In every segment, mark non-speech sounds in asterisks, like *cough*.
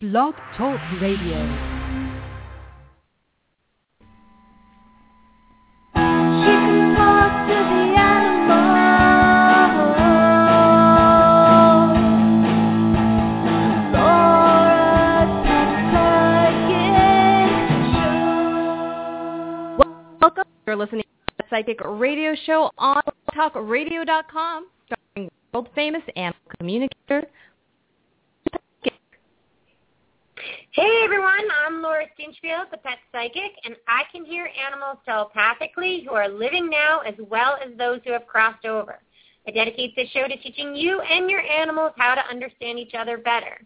Blog Talk Radio. She can talk to the animals. Laura's Psychic Show. Welcome. You're listening to the Psychic Radio Show on talkradio.com, starring world famous animal communicator. Hey everyone, I'm Laura Stinchfield, the pet psychic, and I can hear animals telepathically who are living now as well as those who have crossed over. I dedicate this show to teaching you and your animals how to understand each other better.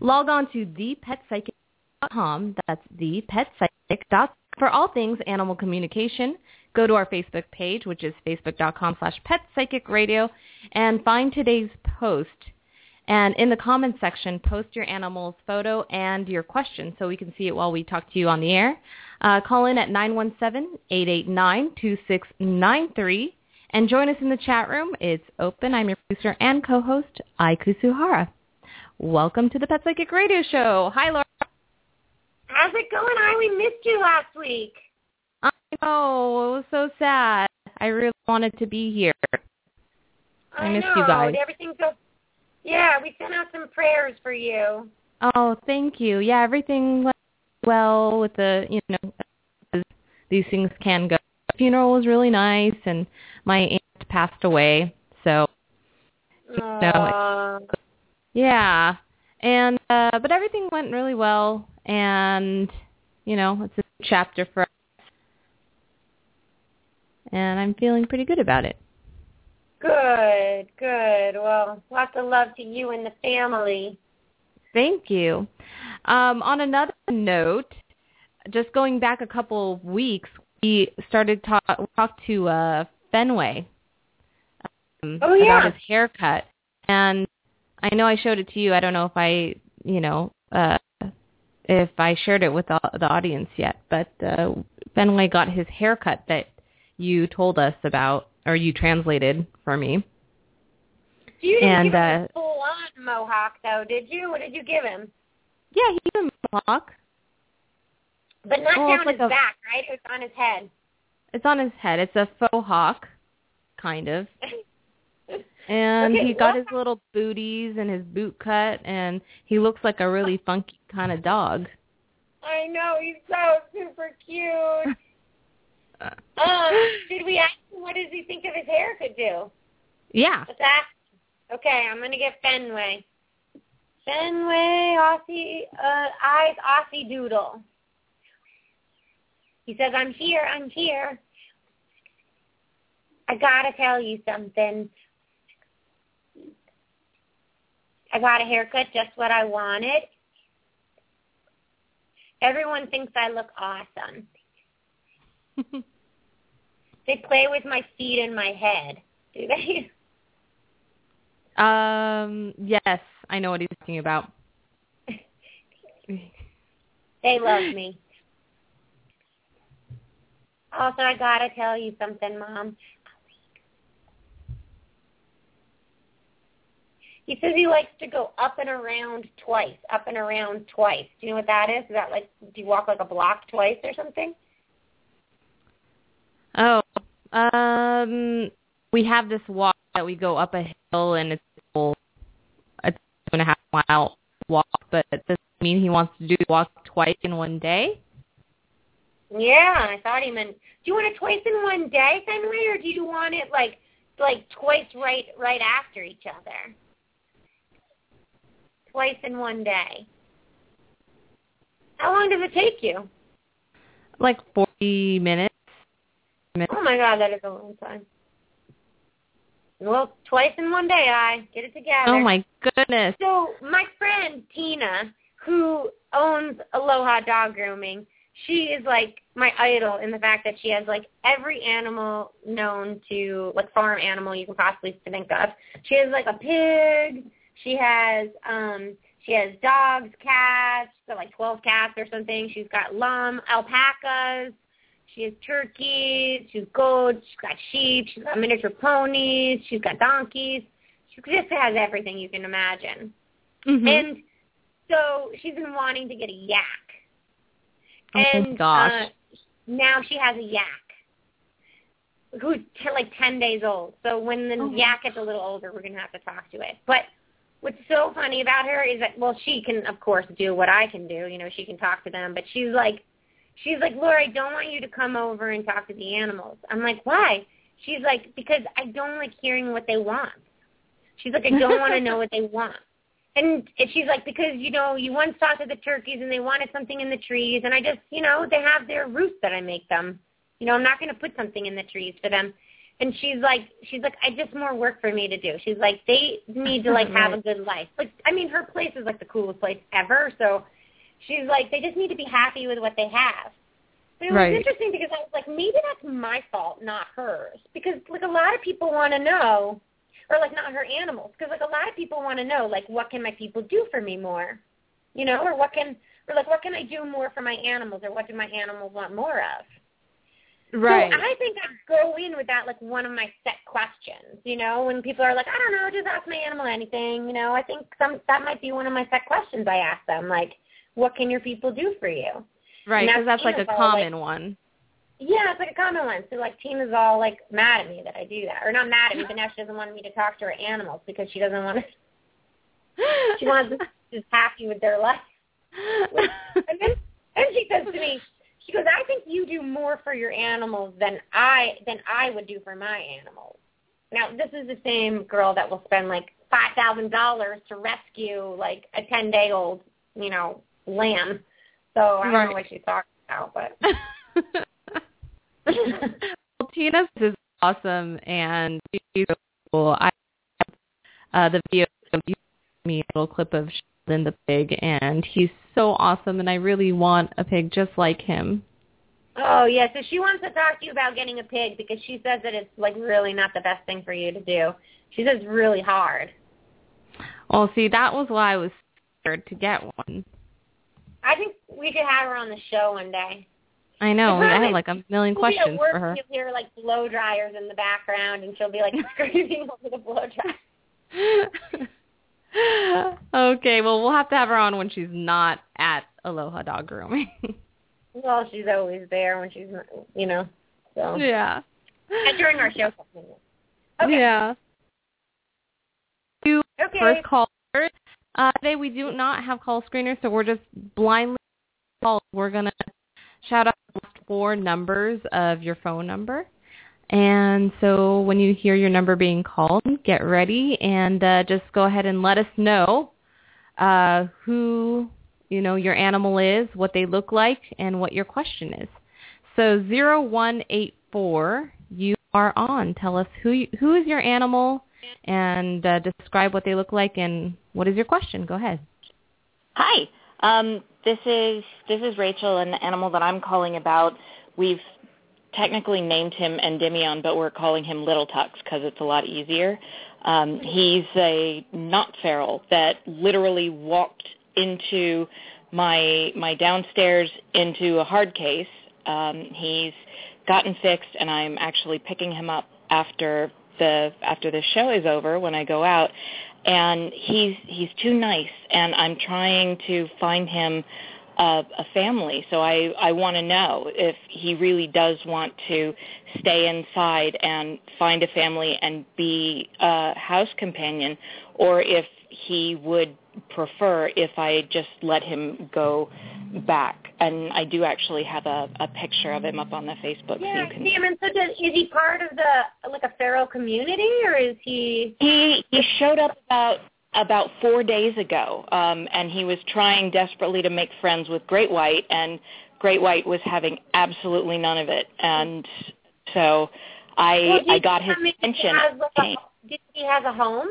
Log on to thepetpsychic.com. That's thepetpsychic.com for all things animal communication. Go to our Facebook page, which is facebook.com slash petpsychicradio, and find today's post. And in the comments section, post your animal's photo and your question so we can see it while we talk to you on the air. Uh, call in at 917-889-2693 and join us in the chat room. It's open. I'm your producer and co-host, Ai Kusuhara. Welcome to the Pet Psychic Radio Show. Hi, Laura. How's it going? I we missed you last week. I know. It was so sad. I really wanted to be here. I missed you guys. Everything's so... Yeah, we sent out some prayers for you. Oh, thank you. Yeah, everything went well with the, you know, these things can go. The funeral was really nice, and my aunt passed away. So, Aw. yeah. And, uh, but everything went really well, and, you know, it's a chapter for us. And I'm feeling pretty good about it. Good, good. Well, lots of love to you and the family. Thank you. Um, on another note, just going back a couple of weeks, we started to talk, talk to uh, Fenway um, Oh, yeah. about his haircut, and I know I showed it to you. I don't know if I, you know, uh, if I shared it with the, the audience yet, but uh, Fenway got his haircut that you told us about, or you translated for me. You didn't And, give him uh, a full-on mohawk, though, did you? What did you give him? Yeah, he a mohawk, But not Well, down like his a- back, right? It was on his head. It's on his head. It's a faux hawk, kind of. *laughs* And Okay, he got his little booties and his boot cut, and he looks like a really *laughs* funky kind of dog. I know he's so super cute. *laughs* um, did we ask him what does he think of his hair could do? Yeah. Let's ask. Okay, I'm gonna get Fenway. Fenway Aussie uh, eyes Aussie Doodle. He says, "I'm here. I'm here. I gotta tell you something. I got a haircut, just what I wanted. Everyone thinks I look awesome. *laughs* They play with my feet and my head. Do they? *laughs* um. Yes, I know what he's talking about. They love me. Also, I gotta tell you something, Mom. He says he likes to go up and around twice, up and around twice. Do you know what that is? Is that like, do you walk like a block twice or something? Oh. Um. We have this walk that we go up a hill, and it's a whole- two and a half mile walk, but doesn't mean he wants to do the walk twice in one day. Yeah, I thought he meant. Do you want it twice in one day, Fenway, or do you want it like like twice right right after each other? Twice in one day. How long does it take you? Like forty minutes. Oh my god, that is a long time. Well, twice in one day, I get it together. Oh my goodness. So my friend Tina, who owns Aloha Dog Grooming, she is like my idol in the fact that she has like every animal known to like farm animal you can possibly think of. She has like a pig. She has um she has dogs, cats, got like twelve cats or something. She's got llama, alpacas. She has turkeys. She's goats. She's got sheep. She's got miniature ponies. She's got donkeys. She just has everything you can imagine. Mhm. And so she's been wanting to get a yak. Oh and gosh. Uh, now she has a yak who's t- like 10 days old. So when the Oh. yak gets a little older, we're going to have to talk to it. But what's so funny about her is that, well, she can, of course, do what I can do. You know, she can talk to them. But she's like, she's like, Laura, I don't want you to come over and talk to the animals. I'm like, why? She's like, because I don't like hearing what they want. She's like, I don't want to know what they want. And and she's like, because, you know, you once talked to the turkeys and they wanted something in the trees. And I just, you know, they have their roosts that I make them. You know, I'm not going to put something in the trees for them. And she's like, she's like, I just more work for me to do. She's like, they need to like *laughs* have a good life. Like, I mean, her place is like the coolest place ever. So she's like, they just need to be happy with what they have. But it Right. was interesting because I was like, maybe that's my fault, not hers. Because like a lot of people want to know, or like not her animals, because like a lot of people want to know, like, what can my people do for me more, you know, or what can, or like, what can I do more for my animals, or what do my animals want more of? Right. So I think I'd go in with that like one of my set questions. You know, when people are like, I don't know, just ask my animal anything. You know, I think some that might be one of my set questions I ask them. Like, what can your people do for you? right, because that's that's like a all, like- common one. Yeah, it's like a common one. So like Tina's all like mad at me that I do that, or not mad at me, but now she doesn't want me to talk to her animals because she doesn't want to. *laughs* She wants to just happy with their life. And then and she says to me, she goes, I think you do more for your animals than I than I would do for my animals. Now this is the same girl that will spend like five thousand dollars to rescue like a ten day old, you know, lamb. So I don't Right. know what she's talking about, but *laughs* *laughs* well, Tina's is awesome, and she's so cool. I uh, the video of me a little clip of Sheldon the pig, and he's so awesome, and I really want a pig just like him. Oh yeah, so she wants to talk to you about getting a pig because she says that it's like really not the best thing for you to do. She says it's really hard. Well, see, that was why I was scared to get one. I think we could have her on the show one day. I know. I is like a *laughs* million She'll questions work for her. You'll hear like blow dryers in the background, and she'll be like *laughs* screaming over the blow dryer. *laughs* okay, well, we'll have to have her on when she's not at Aloha Dog Grooming. Well, she's always there when she's, not, you know. So yeah. And during our show. Okay. Yeah. You Okay. first callers. Uh, today we do not have call screeners, so we're just blindly call. We're gonna shout out the last four numbers of your phone number. And so when you hear your number being called, get ready and uh, just go ahead and let us know uh, who you know your animal is, what they look like, and what your question is. So zero one eight four, you are on. Tell us who you, who is your animal, and uh, describe what they look like, and what is your question. Go ahead. Hi. Um, this is this is Rachel, the animal that I'm calling about. We've technically named him Endymion, but we're calling him Little Tux because it's a lot easier. Um, he's a not feral that literally walked into my my downstairs into a hard case. Um, he's gotten fixed, and I'm actually picking him up after the after the show is over when I go out and he's he's too nice and I'm trying to find him a, a family. So I I want to know if he really does want to stay inside and find a family and be a house companion or if he would prefer if I just let him go back and I do actually have a, a picture of him up on the Facebook Yeah, so you can see him. And so does, is he part of the like a feral community, or is he? He he showed up about about four days ago, um, and he was trying desperately to make friends with Great White, and Great White was having absolutely none of it, and so I Well, I got his tell me he attention. like, a, do he has a home?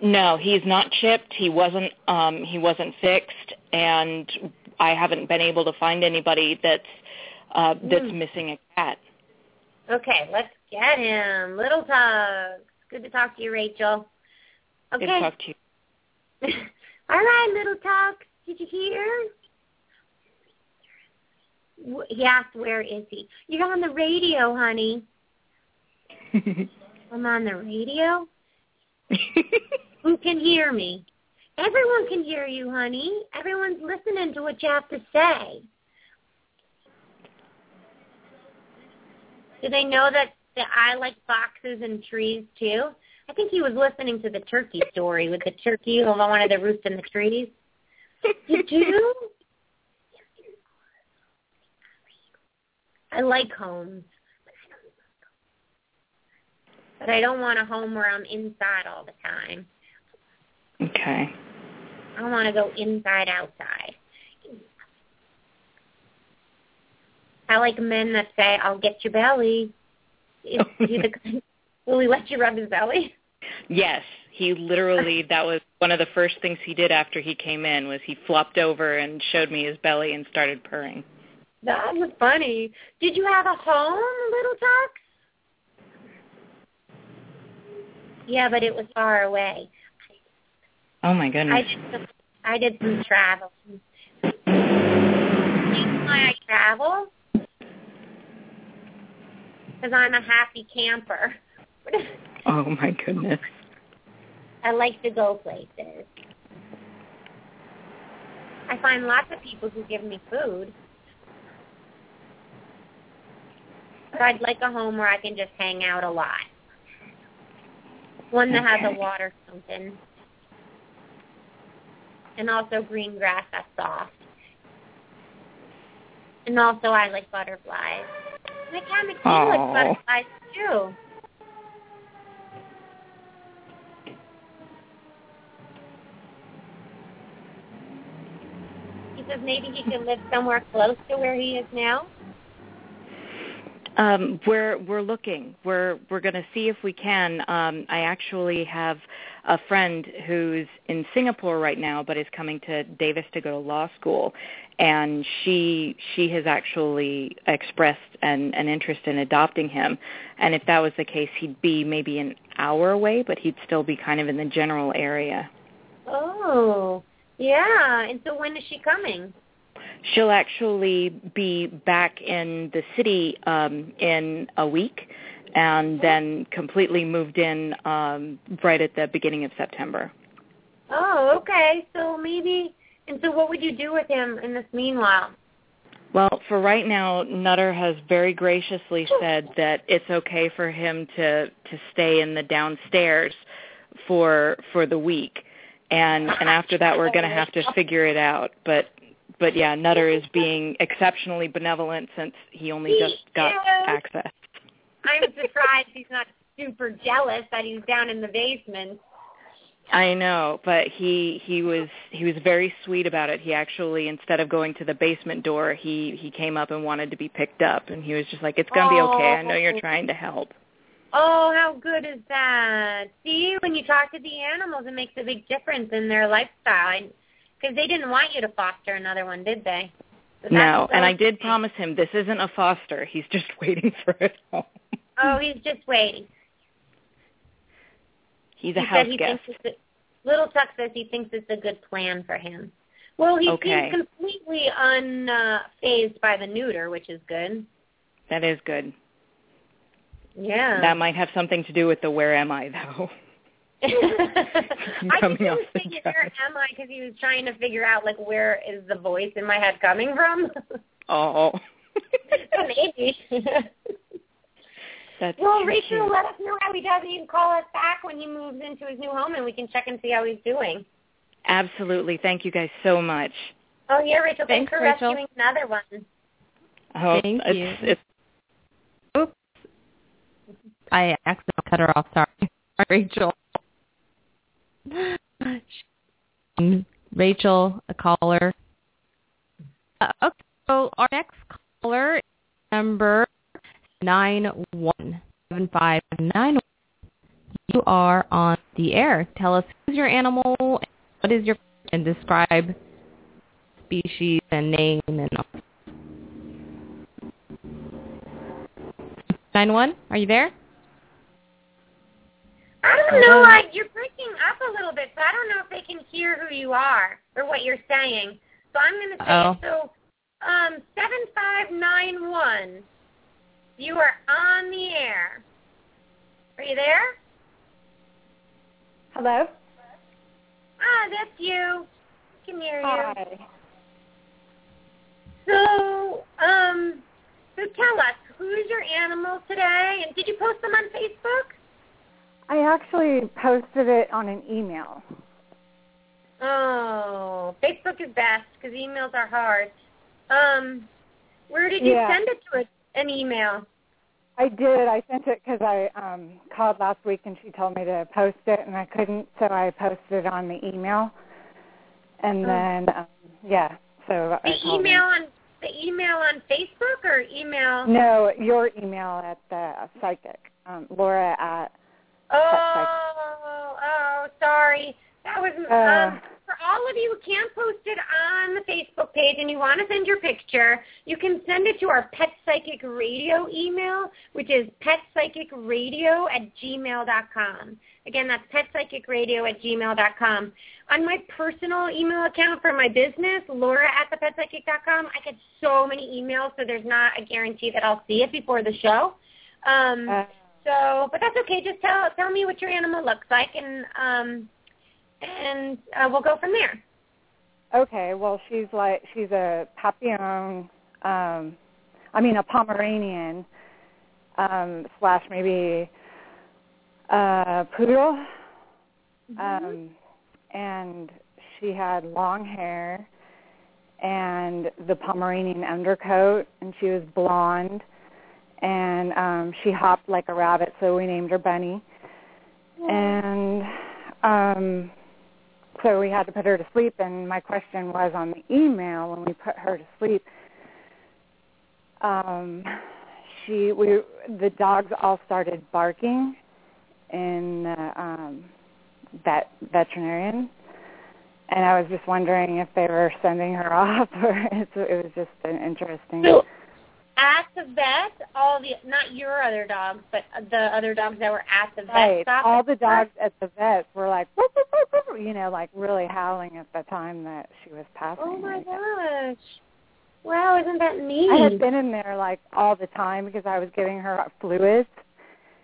No, he's not chipped. He wasn't um he wasn't fixed and I haven't been able to find anybody that's uh that's Hmm. missing a cat. Okay, let's get him. Little Tux. Good to talk to you, Rachel. Okay. Good to talk to you. *laughs* All right, Little Tux. Did you hear? He asked, where is he? You're on the radio, honey. *laughs* I'm on the radio. *laughs* Who can hear me? Everyone can hear you, honey. Everyone's listening to what you have to say. Do they know that, that I like boxes and trees too? I think he was listening to the turkey story with the turkey who wanted to roost in the trees. You *laughs* do? I like homes. But I don't want a home where I'm inside all the time. Okay. I want to go inside outside. I like men that say, "I'll get your belly." Is he the, *laughs* will he let you rub his belly? Yes, he literally *laughs* that was one of the first things he did after he came in was he flopped over and showed me his belly and started purring. That was funny. Did you have a home, Little Tux? Yeah, but it was far away. Oh my I goodness. did some I did some travel. Why I travel? Because I'm a happy camper. *laughs* Oh my goodness. I like to go places. I find lots of people who give me food. But I'd like a home where I can just hang out a lot. One that has a water fountain. And also green grass that's soft. And also I like butterflies. My cat McKee Aw. likes butterflies too. He says maybe he could live somewhere close to where he is now. Um, we're we're looking. We're we're going to see if we can. Um, I actually have a friend who's in Singapore right now, but is coming to Davis to go to law school, and she she has actually expressed an an interest in adopting him. And if that was the case, he'd be maybe an hour away, but he'd still be kind of in the general area. Oh, yeah. And so when is she coming? She'll actually be back in the city um, in a week, and then completely moved in um, right at the beginning of September. Oh, okay. So maybe. And so what would you do with him in this meanwhile? Well, for right now, Nutter has very graciously said that it's okay for him to to stay in the downstairs for for the week, and and after that, we're going to have to figure it out. But but yeah, Nutter is being exceptionally benevolent since he only just got Yes. access. I'm surprised he's not super jealous that he's down in the basement. I know, but he he was he was very sweet about it. He actually instead of going to the basement door, he he came up and wanted to be picked up and he was just like, "It's going to be okay. I know you're oh. trying to help." Oh, how good is that? See, when you talk to the animals, it makes a big difference in their lifestyle. Because they didn't want you to foster another one, did they? So No, and I did promise him this isn't a foster. He's *laughs* just waiting for it home. Oh, he's just waiting. He's a he house said he guest. a, Little Tux says he thinks it's a good plan for him. Well, he Okay. seems completely unfazed by the neuter, which is good. That is good. Yeah. That might have something to do with the where am I though. *laughs* I Coming think he off was the thinking, where am I? Because he was trying to figure out, like, where is the voice in my head coming from? *laughs* Oh. *laughs* so maybe. That's well, too Rachel, let us know how he does. You can call us back when he moves into his new home, and we can check and see how he's doing. Absolutely. Thank you guys so much. Oh, yeah, Rachel. Thanks, Thanks, for Rachel. rescuing another one. Oh, Thank it's, you. It's, Oops. I accidentally cut her off. Sorry. Rachel. *laughs* Rachel, a caller. Uh, okay, so our next caller is number nine one seven five nine one. You are on the air. Tell us who's your animal, what is your and describe species and name and all. Nine one, are you there? I don't know. I, you're breaking up a little bit, so I don't know if they can hear who you are or what you're saying. So I'm going to say Oh. So, um, seven five nine one. You are on the air. Are you there? Hello? Ah, that's you. I can hear you. Hi. So, um, so tell us, who's your animal today? And did you post them on Facebook? I actually posted it on an email. Oh, Facebook is best because emails are hard. Um, where did you Yeah. send it to? A, an email. I did. I sent it because I um called last week and she told me to post it and I couldn't, so I posted it on the email. And Oh. then, um, yeah, so The email on the email on Facebook or email? No, your email at the psychic, um, Laura at. Oh, oh, sorry. That was Uh. um, for all of you who can't post it on the Facebook page and you want to send your picture, you can send it to our Pet Psychic Radio email, which is petpsychicradio at gmail.com. Again, that's petpsychicradio at gmail.com. On my personal email account for my business, Laura at thepetpsychic.com, I get so many emails, so there's not a guarantee that I'll see it before the show. Um, Uh, so, but that's okay. Just tell tell me what your animal looks like, and um, and uh, we'll go from there. okay, well, she's like she's a Papillon, um, I mean a Pomeranian um, slash maybe uh, poodle, um, and she had long hair and the Pomeranian undercoat, and she was blonde, and um, she hopped like a rabbit, so we named her Bunny. And um, so we had to put her to sleep. And my question was on the email when we put her to sleep. Um, she we the dogs all started barking in the um, vet veterinarian, and I was just wondering if they were sending her *laughs* off or it's, it was just an interesting. At the vet, all the not your other dogs, but the other dogs that were at the vet Right. stop. All the dogs at the vet were like, "Woof, woof, woof, woof," you know, like really howling at the time that she was passing. Oh my Like, gosh! Wow, isn't that neat? I had been in there like all the time because I was giving her fluids,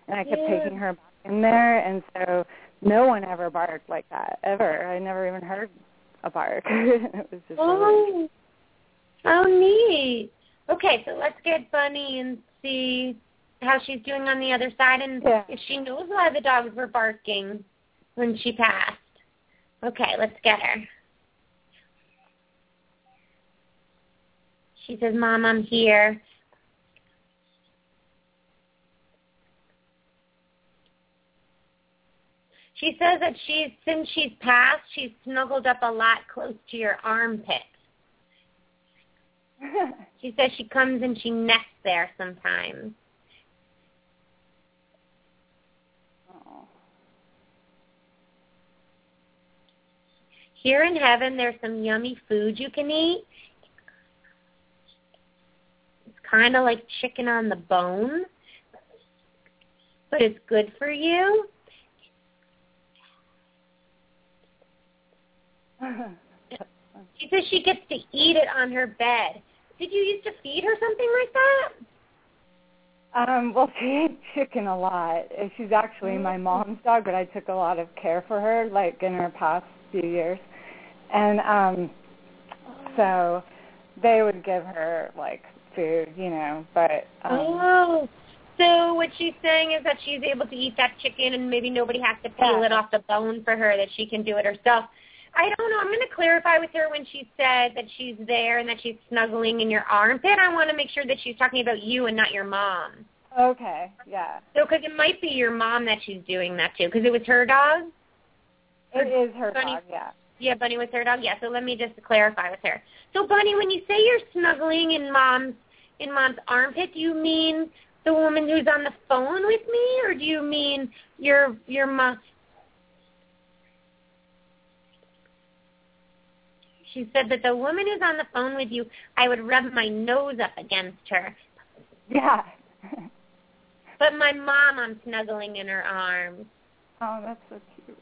and I kept Yeah. taking her back in there, and so no one ever barked like that ever. I never even heard a bark. *laughs* it was just really, Oh, oh, neat. Okay, so let's get Bunny and see how she's doing on the other side, and Yeah. if she knows why the dogs were barking when she passed. Okay, let's get her. She says, "Mom, I'm here." She says that she's since she's passed, she's snuggled up a lot close to your armpit. *laughs* She says she comes and she nests there sometimes. oh. Here in heaven, there's some yummy food you can eat. It's kind of like chicken on the bone, but it's good for you. *laughs* She says she gets to eat it on her bed. Did you used to feed her something like that? Um, well, she ate chicken a lot. She's actually my mom's dog, but I took a lot of care for her, like in her past few years. And um so they would give her like food, you know, but um oh. So what she's saying is that she's able to eat that chicken and maybe nobody has to peel Yeah. it off the bone for her, that she can do it herself. I don't know. I'm going to clarify with her when she said that she's there and that she's snuggling in your armpit. I want to make sure that she's talking about you and not your mom. okay, yeah. So because it might be your mom that she's doing that to because it was her dog. It is her Bunny- dog, yeah. Yeah, Bunny was her dog. Yeah, so let me just clarify with her. So Bunny, when you say you're snuggling in mom's in mom's armpit, do you mean the woman who's on the phone with me, or do you mean your your mom? She said that the woman who's on the phone with you, I would rub my nose up against her. Yeah. *laughs* But my mom, I'm snuggling in her arms. oh, that's so cute.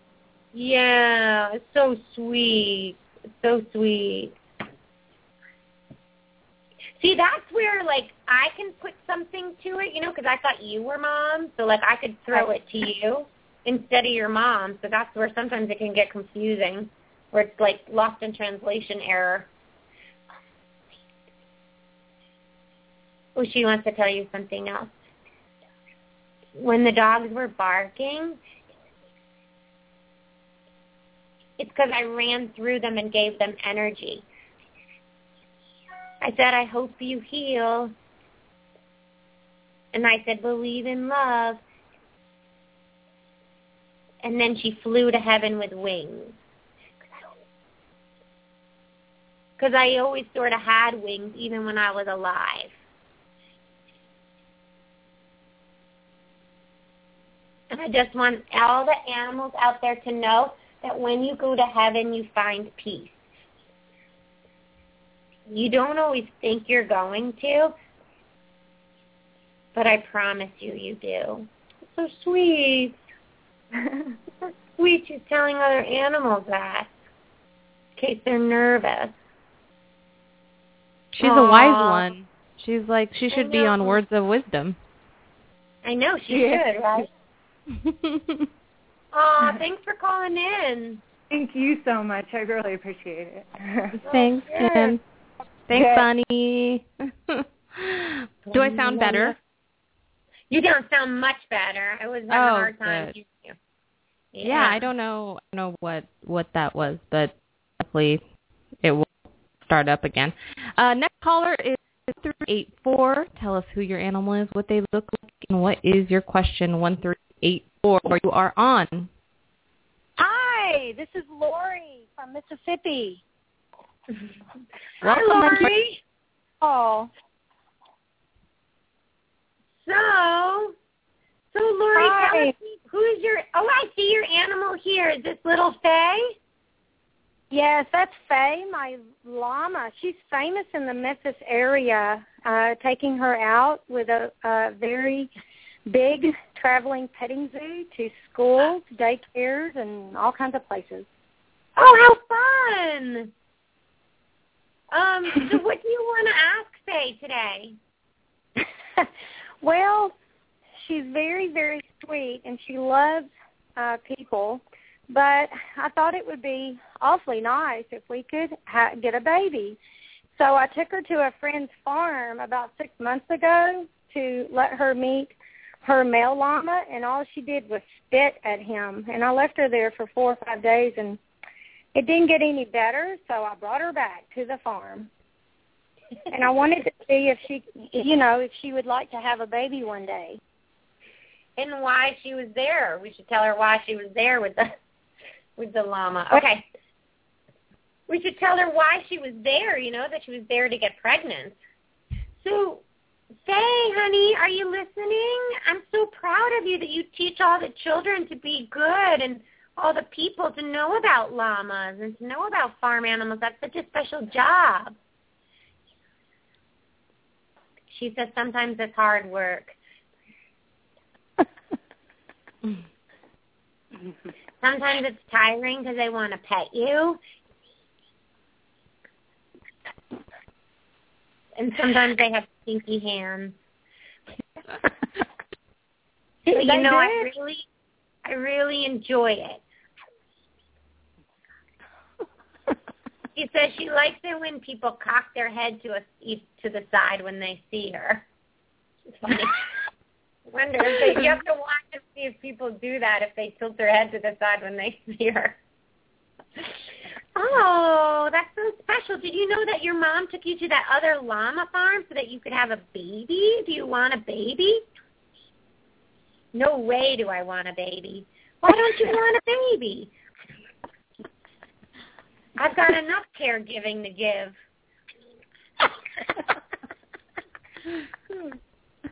Yeah, it's so sweet. It's so sweet. See, that's where like I can put something to it, you know, because I thought you were mom, so like I could throw it to you instead of your mom. So that's where sometimes it can get confusing. Where it's like lost in translation error. Oh, she wants to tell you something else. When the dogs were barking, it's because I ran through them and gave them energy. I said, I hope you heal. And I said, believe in love. And then she flew to heaven with wings. Because I always sort of had wings even when I was alive. And I just want all the animals out there to know that when you go to heaven, you find peace. You don't always think you're going to, but I promise you, you do. It's so sweet. *laughs* sweet she's telling other animals that in case they're nervous. She's a wise one. She's like she should be on. Words of Wisdom. I know she Yeah. should, right? *laughs* Aw, thanks for calling in. Thank you so much. I really appreciate it. *laughs* Thanks, Oh, good. Kim. Thanks, Good. Bunny. *laughs* Do I sound better? You don't sound much better. I was having a Oh, hard time good. hearing you. Yeah. I don't know I don't know what what that was, but definitely it will start up again. Uh, next caller is three eight four. Tell us who your animal is, what they look like, and what is your question. One three eight four. You are on. Hi, this is Lorri from Mississippi. Welcome. Hi, Lorri. Oh, So, so Lorri, tell Hi. us who's your? Oh, I see your animal here. Is this little Faye? Yes, that's Faye, my llama. She's famous in the Memphis area. Uh, taking her out with a, a very big traveling petting zoo to schools, daycares, and all kinds of places. Oh, how fun! Um, *laughs* so what do you want to ask Faye today? *laughs* well, she's very, very sweet, and she loves uh, people. But I thought it would be awfully nice if we could ha- get a baby. So I took her to a friend's farm about six months ago to let her meet her male llama, and all she did was spit at him. And I left her there for four or five days, and it didn't get any better. So I brought her back to the farm and I wanted to see if she, you know, if she would like to have a baby one day. and why she was there. We should tell her why she was there with the with the llama. Okay. We should tell her why she was there, you know, that she was there to get pregnant. So, Faye, honey, are you listening? I'm so proud of you that you teach all the children to be good and all the people to know about llamas and to know about farm animals. That's such a special job. She says sometimes it's hard work. *laughs* Sometimes it's tiring because they want to pet you. And sometimes they have stinky hands. *laughs* But you know, I really, I really enjoy it. *laughs* She says she likes it when people cock their head to a to the side when they see her. It's funny. I *laughs* wonder if they, you have to watch if people do that if they tilt their head to the side when they *laughs* see her. Oh, that's so special. Did you know that your mom took you to that other llama farm so that you could have a baby? Do you want a baby? No way do I want a baby. Why don't you want a baby? I've got enough caregiving to give. *laughs*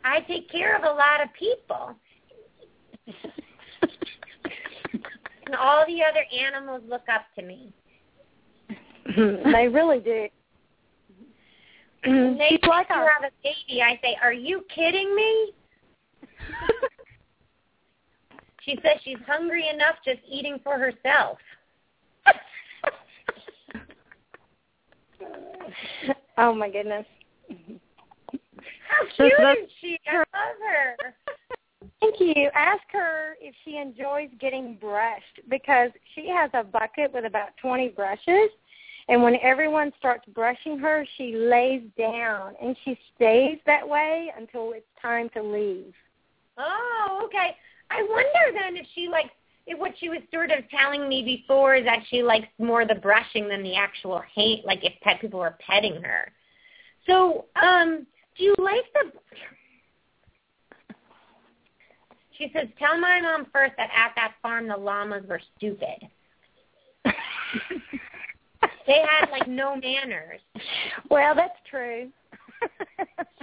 I take care of a lot of people. And all the other animals look up to me. *laughs* they really do. When they like you have a baby, I say, are you kidding me? *laughs* she says she's hungry enough just eating for herself. *laughs* oh my goodness. How So cute that's- is she? I love her. Thank you. Ask her if she enjoys getting brushed because she has a bucket with about 20 brushes. And when everyone starts brushing her, she lays down and she stays that way until it's time to leave. Oh, okay. I wonder then if she likes if what she was sort of telling me before is that she likes more the brushing than the actual hate, like if pet people were petting her. So, um, do you like the She says, "Tell my mom first that at that farm the llamas were stupid. *laughs* they had like no manners. Well, that's true.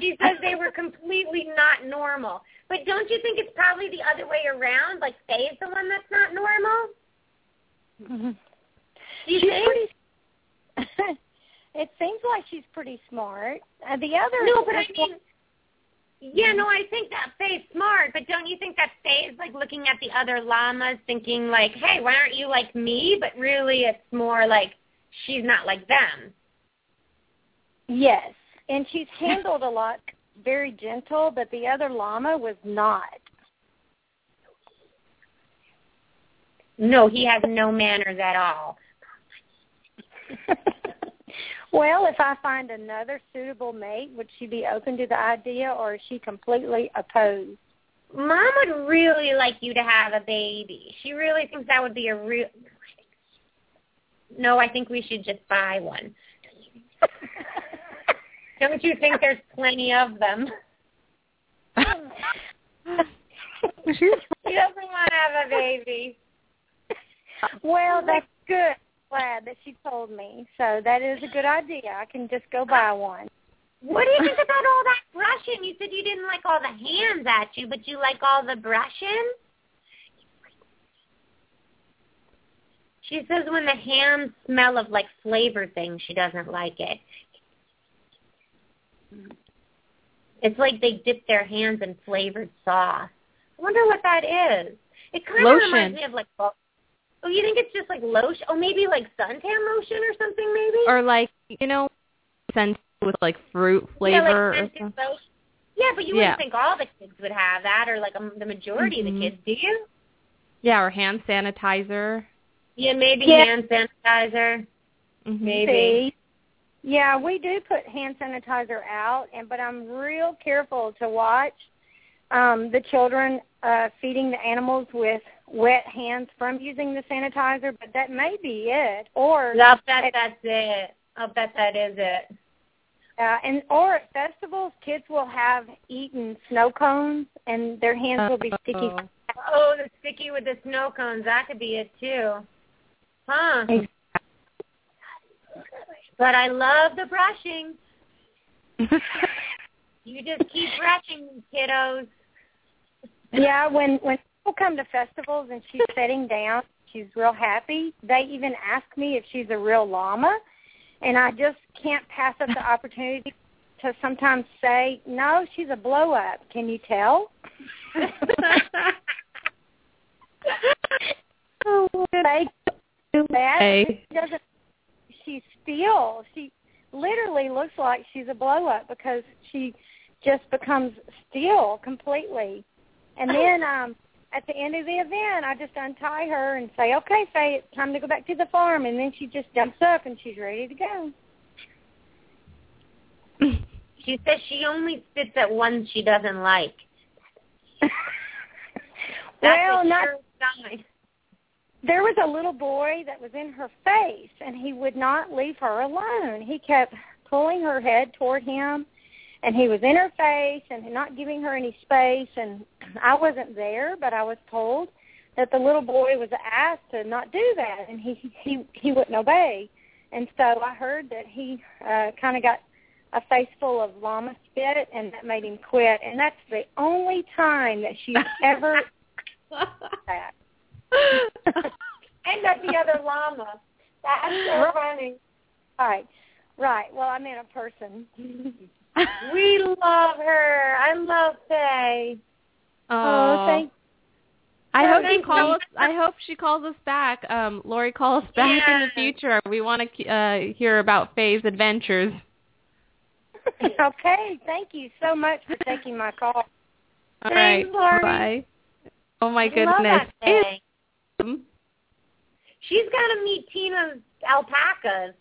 She says they were completely not normal. But don't you think it's probably the other way around? Like Faye's the one that's not normal? Do you she's think? pretty. *laughs* it seems like she's pretty smart. Uh, the other No, but I mean, yeah, no, I think that Faye's smart, but don't you think that Faye's like looking at the other llamas thinking like, hey, why aren't you like me? But really it's more like she's not like them. yes, and she's handled a lot very gentle, but the other llama was not. No, he has no manners at all. *laughs* well, if I find another suitable mate, would she be open to the idea, or is she completely opposed? Mom would really like you to have a baby. She really thinks that would be a real. *laughs* No, I think we should just buy one. *laughs* Don't you think there's plenty of them? *laughs* She doesn't want to have a baby. Well, that's good. Glad that she told me. So that is a good idea. I can just go buy one. What do you think about all that brushing? You said you didn't like all the hands at you, but you like all the brushing? She says when the hands smell of like flavored things, she doesn't like it. It's like they dip their hands in flavored sauce. I wonder what that is. It kind of reminds me of like, oh, you think it's just like lotion? Oh, maybe like suntan lotion or something, maybe? Or like, you know, scented with like fruit flavor yeah, like or scented something. lotion. Yeah, but you Yeah. wouldn't think all the kids would have that, or like um, the majority of Mhm. the kids. Do you? Yeah, or hand sanitizer. Yeah, maybe Yeah. hand sanitizer. Mhm. Maybe. See? Yeah, we do put hand sanitizer out, and but I'm real careful to watch um, the children uh, feeding the animals with wet hands from using the sanitizer. But that may be it, or I'll bet that's it. I'll bet that is it. uh, and or at festivals, kids will have eaten snow cones, and their hands will be sticky. Oh. Oh, the sticky with the snow cones. That could be it too. Huh. But I love the brushing. *laughs* You just keep brushing, kiddos. Yeah, when when people come to festivals and she's sitting down, she's real happy. They even ask me if she's a real llama, and I just can't pass up the opportunity to sometimes say, "No, she's a blow up." Can you tell? they do that. Hey. She doesn't. She's still. She literally looks like she's a blow up because she just becomes still completely. And then um at the end of the event, I just untie her and say, "Okay, Faye, it's time to go back to the farm." And then she just jumps up and she's ready to go. *laughs* She says she only spits at ones she doesn't like. *laughs* Well, not sign. there was a little boy that was in her face and he would not leave her alone. He kept pulling her head toward him and he was in her face and not giving her any space and I wasn't there but I was told that the little boy was asked to not do that and he he he wouldn't obey. And so I heard that he uh kind of got a face full of llama spit and that made him quit and that's the only time that she's ever *laughs* that. and that's the other llama. That's so funny. Right. Right. Well, I meant a person. *laughs* We love her. I love Faye. Oh, thank I Oh, hope she calls. I hope she calls us back. Um, Lorri, call us back in the future. We want to uh, hear about Faye's adventures. *laughs* okay. Thank you so much for taking my call. All Thanks, right. Bye. Oh my I goodness. love that thing. It's- She's got to meet Tina's alpacas.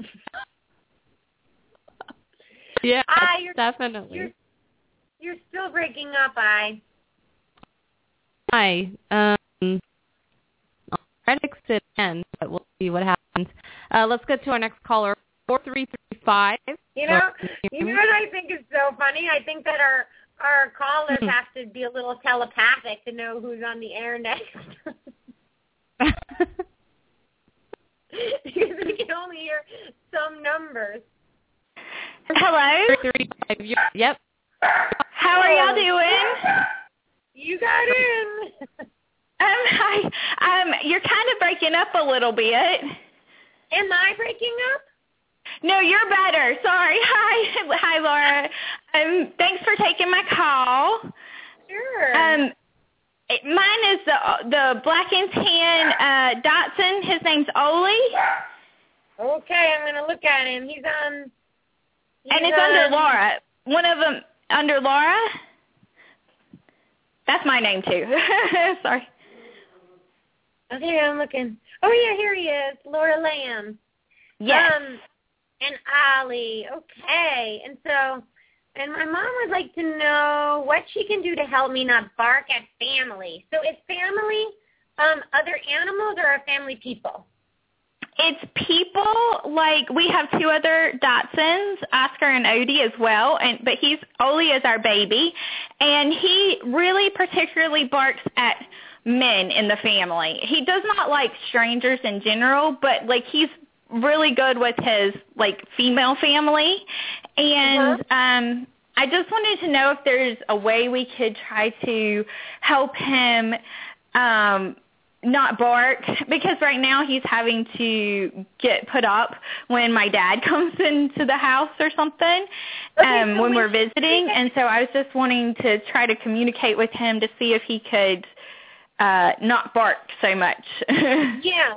*laughs* Yeah, *laughs* Ah, you're- definitely. You're you're still breaking up, I. Hi. Um, I'll try to fix it again, but we'll see what happens. Uh, let's get to our next caller, 4335. You know, you know what I think is so funny? I think that our our callers Mhm. have to be a little telepathic to know who's on the air next. *laughs* *laughs* because we can only hear some numbers. Hello. 4335. You're- Yep. How are y'all doing? You got in. *laughs* Um, hi. Um, you're kind of breaking up a little bit. Am I breaking up? No, you're better. Sorry. *laughs* Hi. Hi, Laura. Um, thanks for taking my call. Sure. Um, it- mine is the the black and tan uh, Dachshund. His name's Ollie, okay, I'm gonna look at him. He's on. And it's under Laura. One of them under Laura. That's my name too. *laughs* Sorry. Okay, I'm looking. Oh yeah, here he is, Laura Lamb. Yes. Um, and Ollie. Okay. And so, and my mom would like to know what she can do to help me not bark at family. So is family um, other animals or are family people? It's people like we have two other Dachshunds, Oscar and Odie as well, and but he's Ollie is our baby, and he really particularly barks at men in the family. He does not like strangers in general, but like he's really good with his like female family, and um I just wanted to know if there's a way we could try to help him um not bark because right now he's having to get put up when my dad *laughs* comes into the house or something Okay, um so when when- we're visiting and so I was just wanting to try to communicate with him to see if he could uh not bark so much. *laughs* Yeah.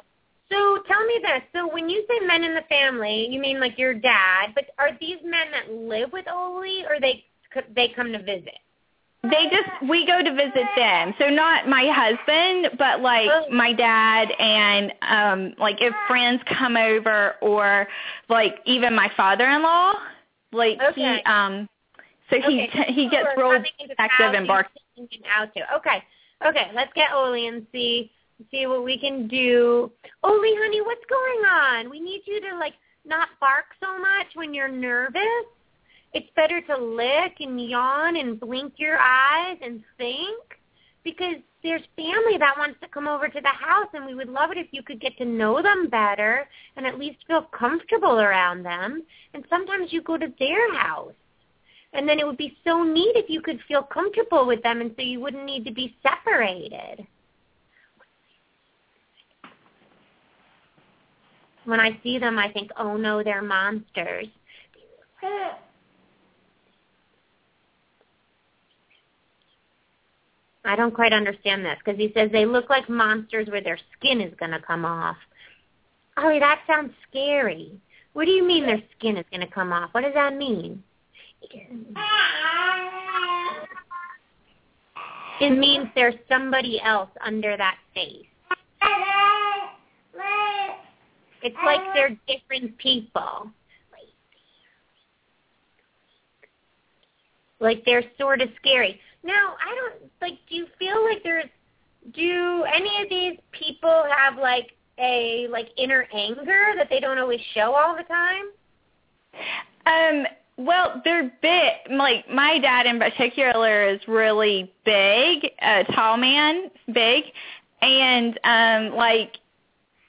So tell me this. So when you say men in the family, you mean like your dad, but are these men that live with Ollie or they they come to visit? They just we go to visit them. So not my husband, but like Oh. my dad and um like if friends come over or like even my father-in-law, like Okay. he um so he Okay, he gets so real active and barks. he's out too. Okay. Okay, let's get Ollie and see see what we can do. Ollie, honey, what's going on? We need you to like not bark so much when you're nervous. It's better to lick and yawn and blink your eyes and think because there's family that wants to come over to the house and we would love it if you could get to know them better and at least feel comfortable around them. And sometimes you go to their house. And then it would be so neat if you could feel comfortable with them and so you wouldn't need to be separated. When I see them, I think, oh no, they're monsters. I don't quite understand this because he says they look like monsters where their skin is going to come off. Ollie, that sounds scary. What do you mean their skin is going to come off? What does that mean? It means there's somebody else under that face. It's like they're different people. Like they're sort of scary. Now, I don't like do you feel like there's do any of these people have like a like inner anger that they don't always show all the time? Um well, they're big. Like my dad in particular is really big, a tall man, big, and um like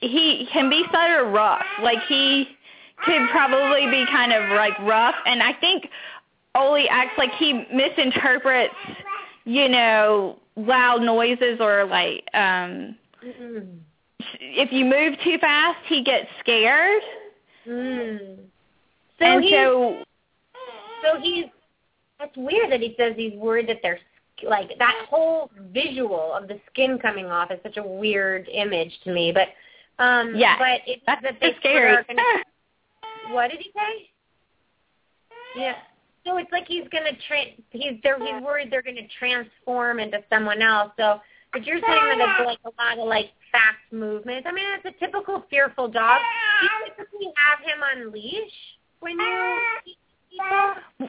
he can be sort of rough. Like he could probably be kind of like rough, and I think Ollie acts like he misinterprets, you know, loud noises or like um Mm. if you move too fast, he gets scared. Mm. So and he's so so he's that's weird that he says he's worried that they're like that whole visual of the skin coming off is such a weird image to me. But um Yeah, but it's that's that they so scary. sort of are gonna, what did he say? Yeah. So it's like he's gonna tra- he's there he's worried they're gonna transform into someone else. So But you're saying that it's like a lot of like fast movements. I mean, it's a typical fearful dog. Do you typically have him on leash when you?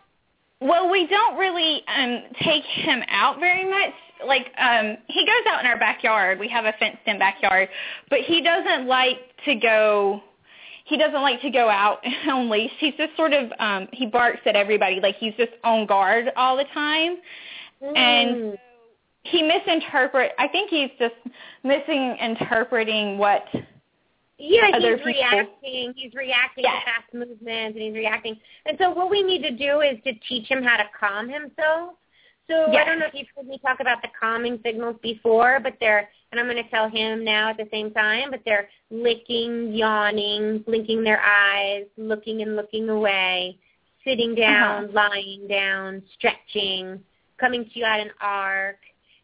Well, we don't really um take him out very much. Like um he goes out in our backyard. We have a fenced in backyard, but he doesn't like to go he doesn't like to go out *laughs* on leash. He's just sort of um he barks at everybody like he's just on guard all the time. And Mm. he misinterpret I think he's just misinterpreting what Yeah, other he's people- reacting. He's reacting Yes. to fast movements, and he's reacting. And so, what we need to do is to teach him how to calm himself. So I don't know if you've heard me talk about the calming signals before, but they're and I'm going to tell him now at the same time, but they're licking, yawning, blinking their eyes, looking and looking away, sitting uh-huh. down, lying down, stretching, coming to you at an arc.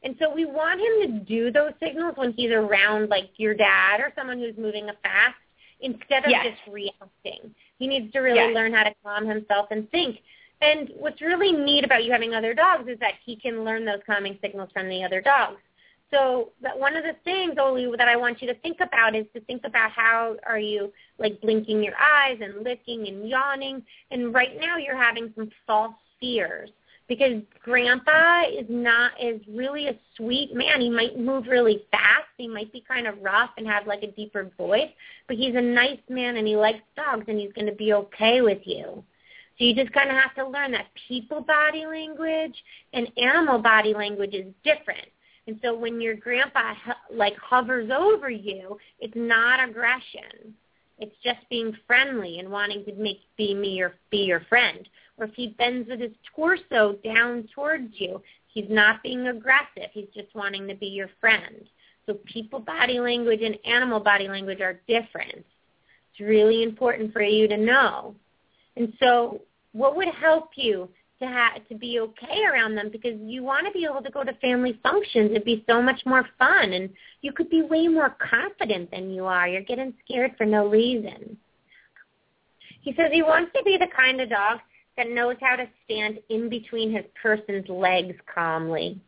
And so we want him to do those signals when he's around like your dad or someone who's moving fast instead of Yes. just reacting. He needs to really Yes. learn how to calm himself and think. And what's really neat about you having other dogs is that he can learn those calming signals from the other dogs. So that one of the things, Ollie, that I want you to think about is to think about how are you like blinking your eyes and licking and yawning. And right now you're having some false fears because grandpa is not is really a sweet man. He might move really fast. He might be kind of rough and have like a deeper voice, but he's a nice man and he likes dogs and he's going to be okay with you. So you just kind of have to learn that people body language and animal body language is different. And so when your grandpa like hovers over you, it's not aggression. It's just being friendly and wanting to make be me or be your friend. Or if he bends with his torso down towards you, he's not being aggressive. He's just wanting to be your friend. So people body language and animal body language are different. It's really important for you to know. And so what would help you to ha- to be okay around them because you want to be able to go to family functions. It'd be so much more fun and you could be way more confident than you are. You're getting scared for no reason. He says he wants to be the kind of dog that knows how to stand in between his person's legs calmly.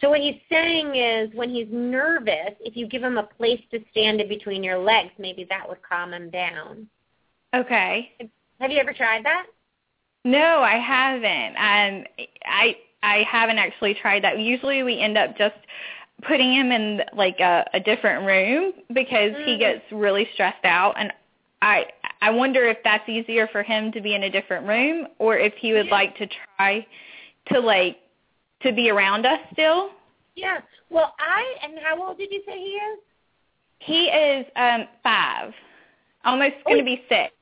So what he's saying is when he's nervous, if you give him a place to stand in between your legs, maybe that would calm him down. Okay. Have you ever tried that? No, I haven't. Um, I I haven't actually tried that. Usually, we end up just putting him in like a, a different room because he Mm. gets really stressed out, and I I wonder if that's easier for him to be in a different room or if he would Yeah. like to try to like to be around us still. Yeah. Well, I and how old did you say he is? He is um five, almost going to Oh. be six.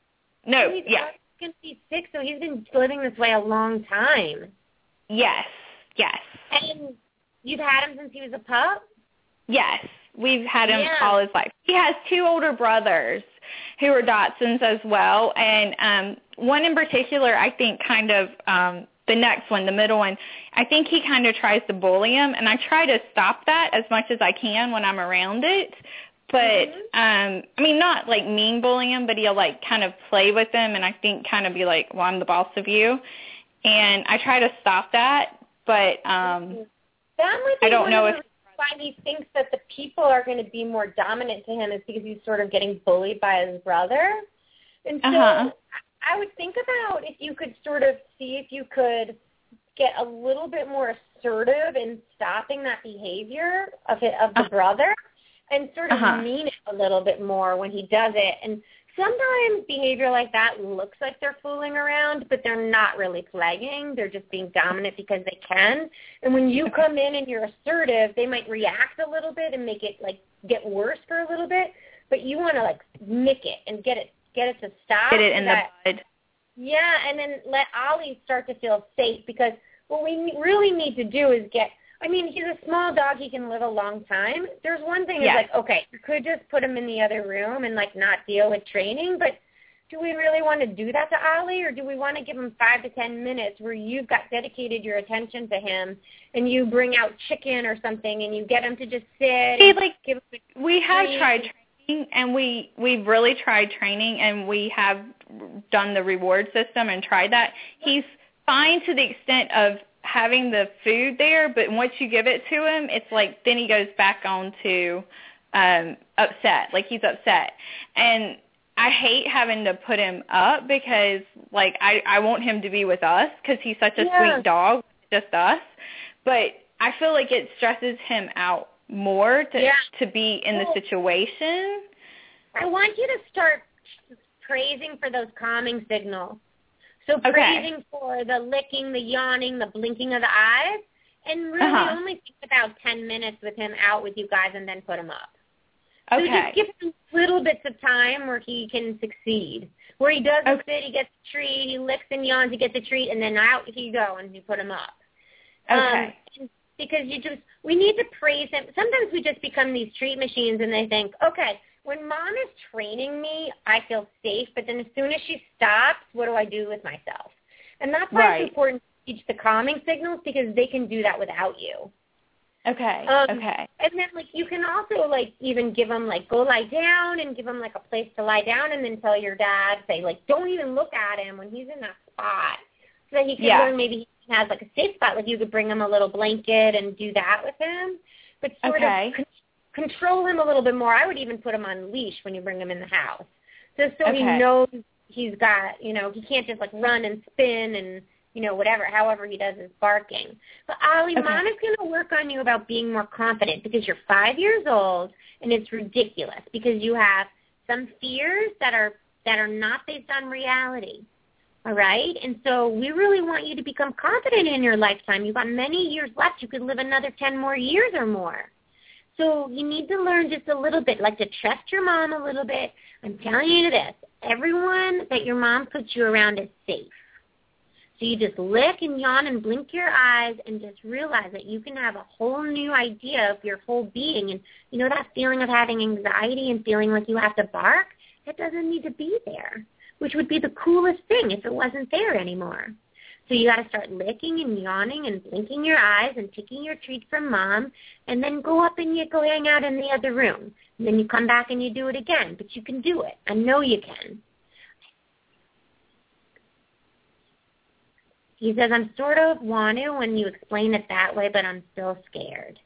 No, yeah, going to be six, so he's been living this way a long time. yes, yes. And you've had him since he was a pup. Yes, we've had him Yeah. all his life. He has two older brothers who are Dachshunds as well, and um one in particular, I think, kind of um the next one, the middle one, I think he kind of tries to bully him, and I try to stop that as much as I can when I'm around it. But Mhm. um I mean, not like mean bullying him, but he'll like kind of play with him, and I think kind of be like, "Well, I'm the boss of you," and I try to stop that, but um That might be I don't know if- why he thinks that the people are going to be more dominant to him is because he's sort of getting bullied by his brother. And so Uh-huh. I would think about if you could sort of see if you could get a little bit more assertive in stopping that behavior of it, of the Uh-huh. brother and sort of Uh-huh. mean it a little bit more when he does it. And sometimes behavior like that looks like they're fooling around, but they're not really plaguing. They're just being dominant because they can. And when you come in and you're assertive, they might react a little bit and make it like get worse for a little bit. But you want to like nick it and get it get it to stop. get it in so the that- bud. yeah, and then let Ollie start to feel safe because what we really need to do is get. I mean, he's a small dog; he can live a long time. There's one thing is like, okay, you could just put him in the other room and like not deal with training, but do we really want to do that to Ollie, or do we want to give him five to ten minutes where you've got dedicated your attention to him, and you bring out chicken or something, and you get him to just sit See, like give him a we have treat tried training and we we've really tried training and we have done the reward system and tried that. He's fine to the extent of having the food there, but once you give it to him, it's like then he goes back on to um upset, like he's upset. And I hate having to put him up because like I I want him to be with us cuz he's such a Yeah. sweet dog, just us. But I feel like it stresses him out more to Yeah. to be in the situation. I want you to start praising for those calming signals. So Okay. praising for the licking, the yawning, the blinking of the eyes, and really Uh-huh. only think about 10 minutes with him out with you guys and then put him up. So Okay. just give him little bits of time where he can succeed. Where he does Okay. sit, he gets a treat, he licks and yawns, he gets a treat, and then out he go and you put him up. Okay. Um, because you just, we need to praise him. Sometimes we just become these treat machines and they think, okay, when mom is training me, I feel safe, but then as soon as she stops, what do I do with myself? And that's why Right. it's important to teach the calming signals because they can do that without you. Okay. Um, okay. And then like you can also like even give them like go lie down and give them like a place to lie down and then tell your dad say like don't even look at him when he's in that spot so that he can Yeah. learn maybe he has like a safe spot like you could bring him a little blanket and do that with him but sort Okay. of control him a little bit more. I would even put him on leash when you bring him in the house just so he knows he's got you know he can't just like run and spin and you know whatever however he does his barking. But Ollie, Okay. mom is going to work on you about being more confident because you're five years old and it's ridiculous because you have some fears that are that are not based on reality. All right? And so we really want you to become confident in your lifetime. You've got many years left. You could live another 10 more years or more. So you need to learn just a little bit, like to trust your mom a little bit. I'm telling you this, everyone that your mom puts you around is safe. So you just lick and yawn and blink your eyes and just realize that you can have a whole new idea of your whole being. And you know that feeling of having anxiety and feeling like you have to bark? That doesn't need to be there, which would be the coolest thing if it wasn't there anymore. So you got to start licking and yawning and blinking your eyes and taking your treat from mom, and then go up and you go hang out in the other room. And then you come back and you do it again, but you can do it. I know you can. He says, I'm sort of want to when you explain it that way, but I'm still scared.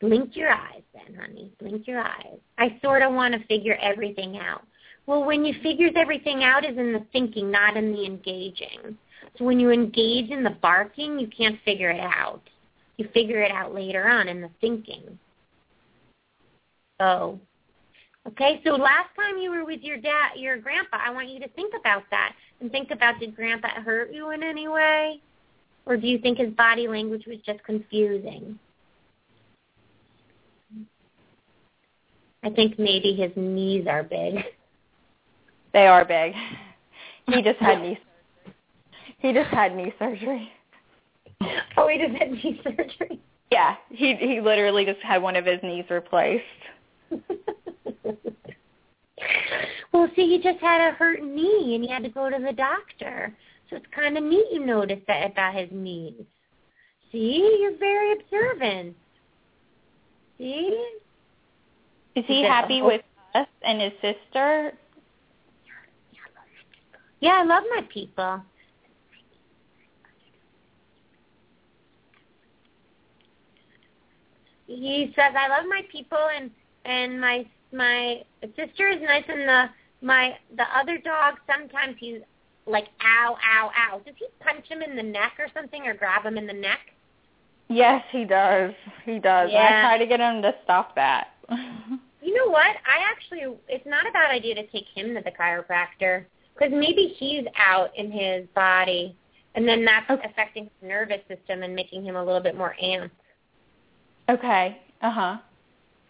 Blink your eyes then, honey. Blink your eyes. I sort of want to figure everything out. Well, when you figures everything out is in the thinking, not in the engaging. So when you engage in the barking, you can't figure it out. You figure it out later on in the thinking. So, okay, so last time you were with your dad, your grandpa, I want you to think about that and think about did grandpa hurt you in any way? Or do you think his body language was just confusing? I think maybe his knees are big. They are big. *laughs* He just had *laughs* knee surgery. He just had knee surgery. *laughs* Oh, he just had knee surgery. Yeah, he he literally just had one of his knees replaced. *laughs* well, see, he just had a hurt knee and he had to go to the doctor. So it's kind of neat you noticed that about his knees. See, you're very observant. See? Is he happy oh. with us and his sister? Yeah, I love my people. He says, "I love my people, and and my my sister is nice, and the my the other dog sometimes he's like ow ow ow. Does he punch him in the neck or something, or grab him in the neck? Yes, he does. He does. Yeah. I try to get him to stop that. *laughs* You know what? I actually, it's not a bad idea to take him to the chiropractor because maybe he's out in his body, and then that's Okay. affecting his nervous system and making him a little bit more amped. Okay. Uh huh.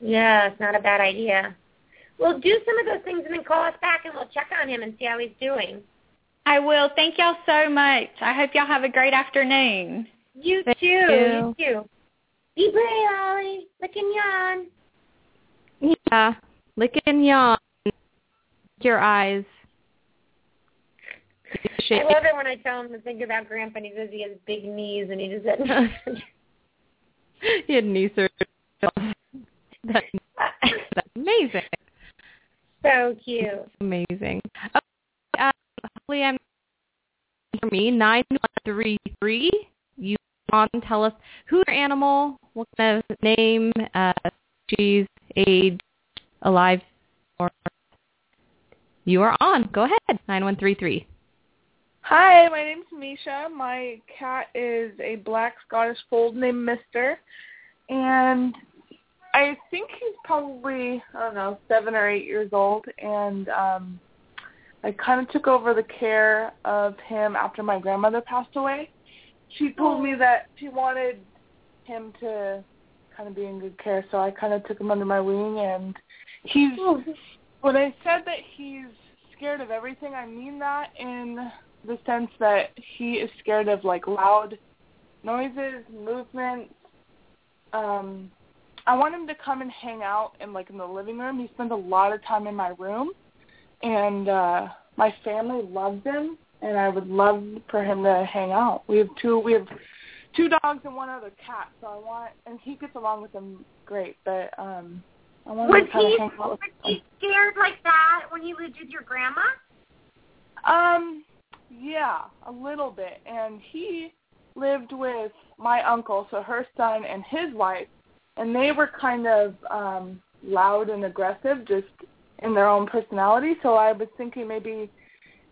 Yeah, it's not a bad idea. Well, do some of those things and then call us back, and we'll check on him and see how he's doing. I will. Thank y'all so much. I hope y'all have a great afternoon. You Thank too. you. You too. Be brave, Ollie. Lick and yawn. Yeah. Lick and yawn. Your eyes. I love it when I tell him to think about Grandpa and he says he has big knees and he just had *laughs* *laughs* he had knee surgery. That, that's amazing. so cute. Amazing. Okay, uh, hopefully I'm for me nine one three three. You on, tell us who your animal, what kind of name, uh, species, age, alive, or you are on. Go ahead, 9133. Hi, my name's Mischa. My cat is a black Scottish fold named Mister, and I think he's probably I don't know seven or eight years old, and um, I kind of took over the care of him after my grandmother passed away. She told me that she wanted him to kind of be in good care, so I kind of took him under my wing, and he's. When I said that he's scared of everything, I mean that in the sense that he is scared of like loud noises, movements. Um, I want him to come and hang out in like in the living room. He spends a lot of time in my room, and uh, my family loves him, and I would love for him to hang out. We have two. We have two dogs and one other cat, so I want, and he gets along with them great. But um, I want Was to kind he, of hang out was he scared like that when he lived with your grandma? Um, yeah, a little bit. And he lived with my uncle, so her son and his wife, and they were kind of um loud and aggressive just in their own personality. So I was thinking maybe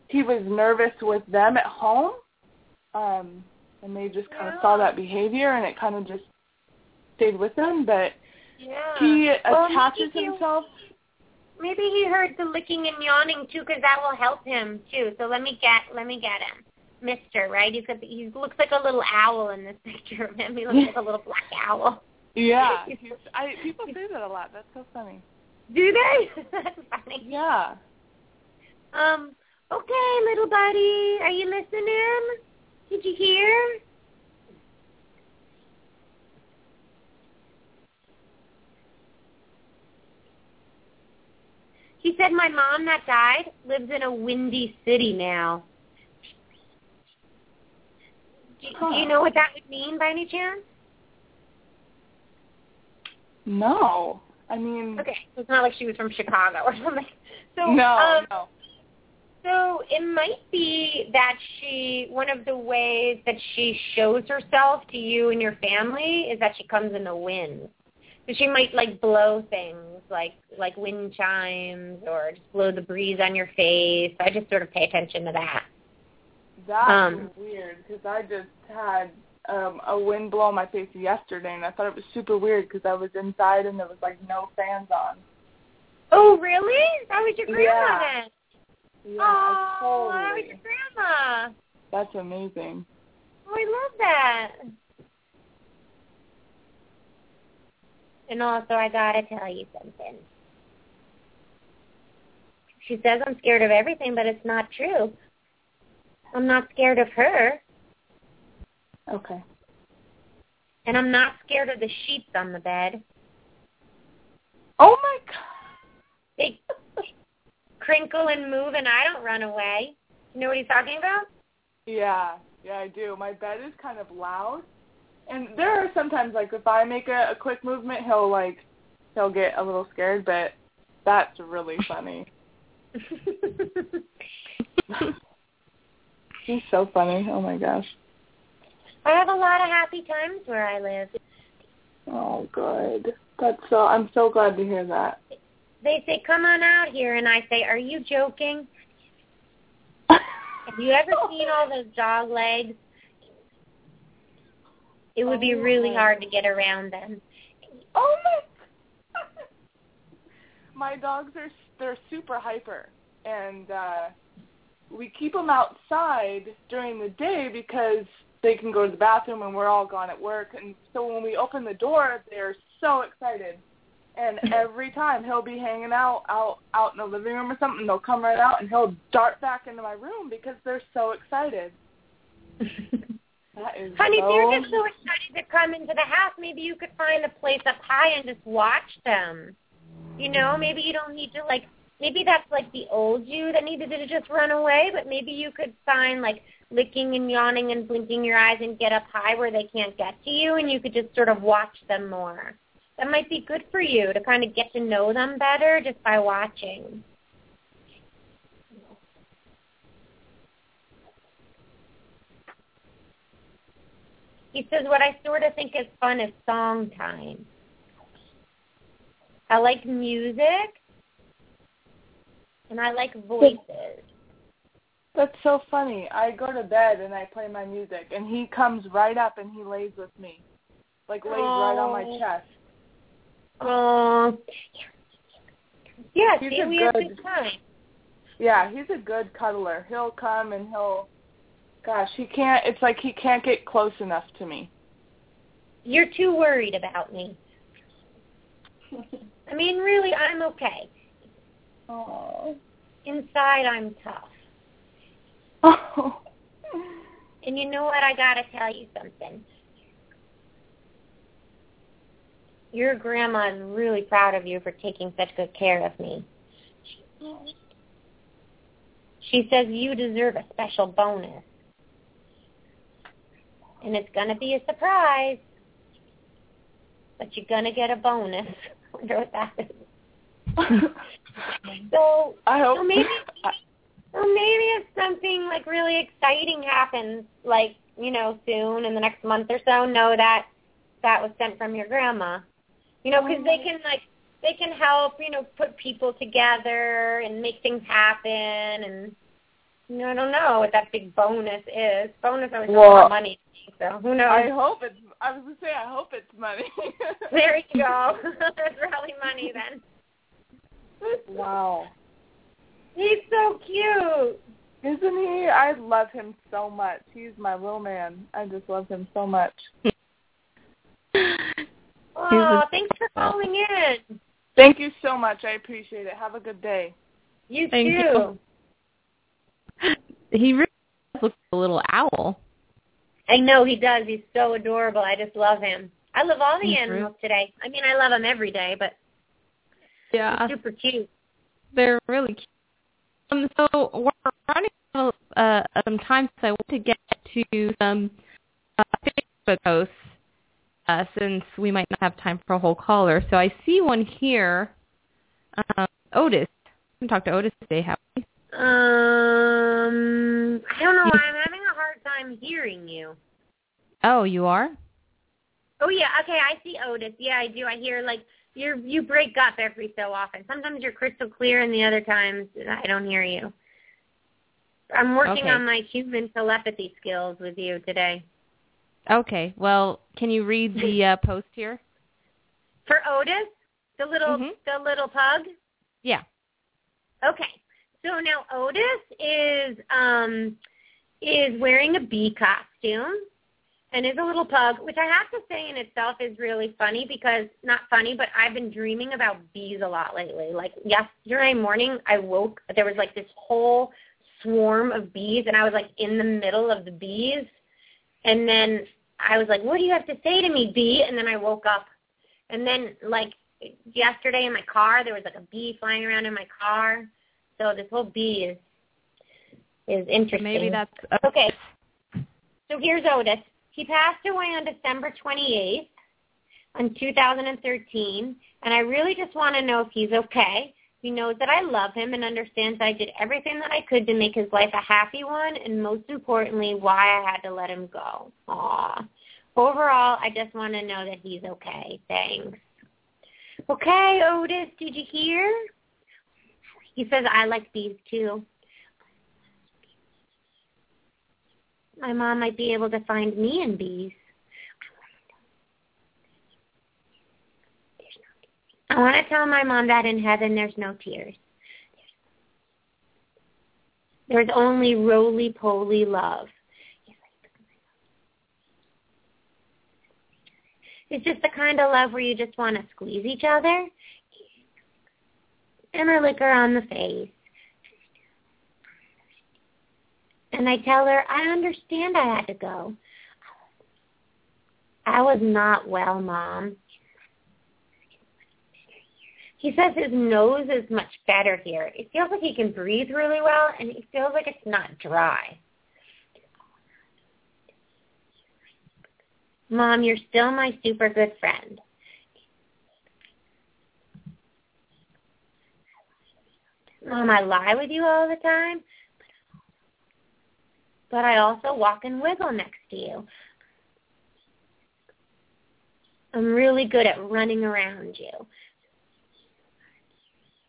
he was nervous with them at home. Um and they just kind of saw that behavior and it kind of just stayed with him, but Yeah. he attaches maybe he- himself Maybe he heard the licking and yawning too, because that will help him too. So let me get let me get him, Mister. Right? He's got the, he looks like a little owl in this *laughs* picture of him. He looks like a little black owl. Yeah, *laughs* I people say that a lot. That's so funny. Do they? *laughs* That's funny. Yeah. Um. Okay, little buddy, are you listening? Did you hear? He said my mom that died lives in a windy city now. Do, do you know what that would mean by any chance? No. I mean Okay, it's not like she was from Chicago or something. So no, um, no. So it might be that she, one of the ways that she shows herself to you and your family is that she comes in the wind. So she might like blow things like like wind chimes or just blow the breeze on your face. I just sort of pay attention to that. That's Um, weird because I just had um a wind blow in my face yesterday, and I thought it was super weird because I was inside and there was like no fans on. Oh, really? That was your grandma Yeah. then. Yeah, oh, that was your grandma. That's amazing. Oh, I love that. And also, I gotta tell you something. She says I'm scared of everything, but it's not true. I'm not scared of her, Okay. and I'm not scared of the sheets on the bed. Oh my god. They crinkle and move, and I don't run away. You know what he's talking about? Yeah, yeah, I do. My bed is kind of loud, and there are sometimes like if I make a, a quick movement, he'll like he'll get a little scared, but that's really funny. *laughs* He's so funny. Oh my gosh. I have a lot of happy times where I live. Oh, good. That's so. I'm so glad to hear that. They say, "Come on out here," and I say, "Are you joking?" *laughs* Have you ever seen all those dog legs? It would be Oh, really my hard to get around them. Oh my! *laughs* my dogs are they're super hyper, and uh we keep them outside during the day because they can go to the bathroom and we're all gone at work. And so when we open the door, they're so excited. And *laughs* every time he'll be hanging out out out in the living room or something, they'll come right out and he'll dart back into my room because they're so excited. *laughs* Honey, so if you're just so excited to come into the house, maybe you could find a place up high and just watch them. You know, maybe you don't need to like. Maybe that's like the old you that needed to just run away, but maybe you could find like licking and yawning and blinking your eyes and get up high where they can't get to you, and you could just sort of watch them more. That might be good for you to kind of get to know them better just by watching. He says, what I sort of think is fun is song time. I like music, and I like voices. That's so funny. I go to bed and I play my music, and he comes right up and he lays with me, like lays right on my chest. Oh, yeah. He's see, a we have good- good time. Yeah, he's a good cuddler. He'll come and he'll, gosh, he can't. It's like he can't get close enough to me. You're too worried about me. *laughs* I mean, really, I'm okay. Oh. Inside, I'm tough. Oh. *laughs* And you know what? I gotta tell you something. Your grandma is really proud of you for taking such good care of me. She says you deserve a special bonus. And it's gonna be a surprise. But you're gonna get a bonus. I wonder what that is. So I hope. so maybe or maybe if something like really exciting happens, like you know, soon in the next month or so, know that that was sent from your grandma. You know, because they can like they can help, you know, put people together and make things happen. And you know, I don't know what that big bonus is. Bonus always has a lot Well, of money, so who knows? I hope it's. I was gonna say I hope it's money. *laughs* there you go. *laughs* That's probably money then. Wow. He's so cute. Isn't he? I love him so much. He's my little man. I just love him so much. *laughs* Oh, thanks for calling in. Thank you so much. I appreciate it. Have a good day. You Thank too. you. He really does look like a little owl. I know he does. He's so adorable. I just love him. I love all the He's animals today. I mean, I love them every day, but Yeah, super cute. they're really cute. Um, so we're running out of uh, some time, so I want to get to some uh, Facebook posts uh, since we might not have time for a whole caller. So I see one here. Um, Otis. We can talk to Otis today, have we? Um, I don't know. Why I'm having time hearing you. Oh, you are? Oh yeah, okay. I see Otis. Yeah, I do. I hear like you you break up every so often. Sometimes you're crystal clear, and the other times I don't hear you. I'm working Okay. on my human telepathy skills with you today. Okay. Well, can you read the uh, *laughs* post here? For Otis, the little Mhm. the little pug. Yeah. Okay. So now Otis is um is wearing a bee costume and is a little pug, which I have to say in itself is really funny because not funny, but I've been dreaming about bees a lot lately. Like yesterday morning I woke there was like this whole swarm of bees and I was like in the middle of the bees and then I was like, What do you have to say to me, bee? And then I woke up and then like yesterday in my car there was like a bee flying around in my car. So this whole bee is is interesting. Maybe that's okay. So here's Otis. He passed away on December 28th, in 2013, and I really just want to know if he's okay. He knows that I love him and understands I did everything that I could to make his life a happy one, and most importantly, why I had to let him go. Aw. Overall, I just want to know that he's okay. Thanks. Okay, Otis, did you hear? He says I like bees too. My mom might be able to find me in bees. I want to tell my mom that in heaven there's no tears. There's only roly-poly love. It's just the kind of love where you just want to squeeze each other. And lick her on the face. And I tell her, I understand I had to go. I was not well, Mom. He says his nose is much better here. It feels like he can breathe really well, and it feels like it's not dry. Mom, you're still my super good friend. Mom, I lie with you all the time, but I also walk and wiggle next to you. I'm really good at running around you.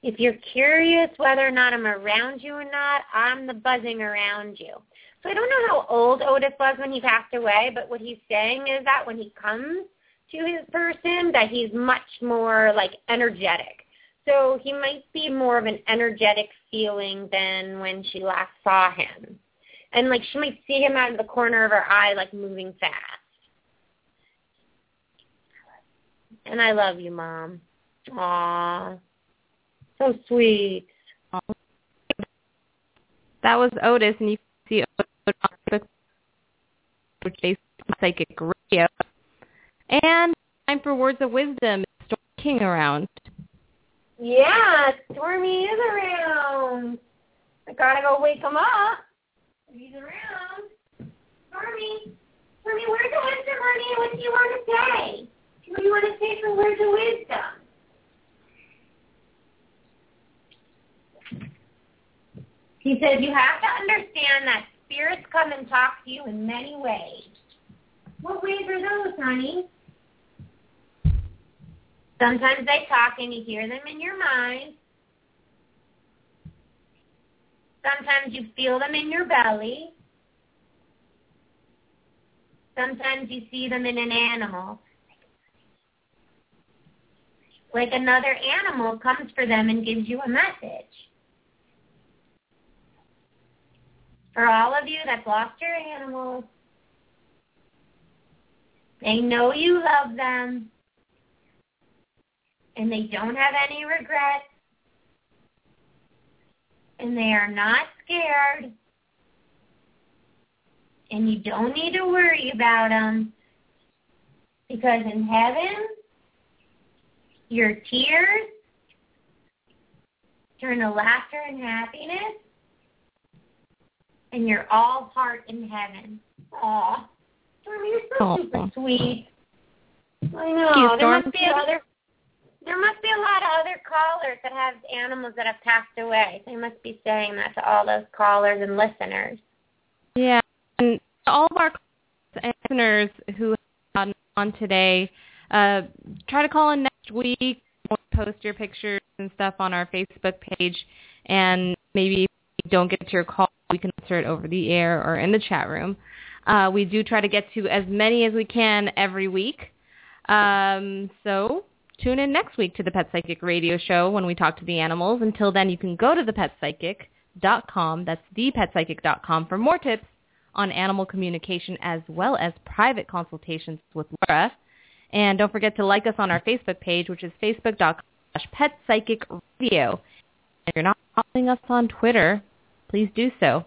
If you're curious whether or not I'm around you or not, I'm the buzzing around you. So I don't know how old Otis was when he passed away, but what he's saying is that when he comes to his person, that he's much more like energetic. So he might be more of an energetic feeling than when she last saw him. And like she might see him out of the corner of her eye like moving fast. And I love you, Mom. Aww. So sweet. That was Otis, and you see Otis which is psychic radio. And time for words of wisdom. Storm King around. Yeah, Stormy is around. I gotta go wake him up. He's around. Stormy. Stormy, where's the wisdom, honey? What do you want to say? What do you want to say for words of wisdom? He says you have to understand that spirits come and talk to you in many ways. What ways are those, honey? Sometimes they talk and you hear them in your mind. Sometimes you feel them in your belly. Sometimes you see them in an animal. Like another animal comes for them and gives you a message. For all of you that's lost your animals, they know you love them and they don't have any regrets and they are not scared and you don't need to worry about them because in heaven your tears turn to laughter and happiness and you're all heart in heaven. Aw. Stormy, you're so Aw. super sweet. I know. you, there must be other there must be a lot of other callers that have animals that have passed away. They must be saying that to all those callers and listeners. Yeah, and all of our and listeners who have on today, uh, try to call in next week. We'll post your pictures and stuff on our Facebook page, and maybe if you don't get to your call, we can answer it over the air or in the chat room. Uh, we do try to get to as many as we can every week. Um, so tune in next week to the Pet Psychic Radio Show when we talk to the animals. Until then, you can go to thepetpsychic.com. That's thepetpsychic.com for more tips on animal communication as well as private consultations with Laura. And don't forget to like us on our Facebook page, which is facebook.com slash petpsychicradio. If you're not following us on Twitter, please do so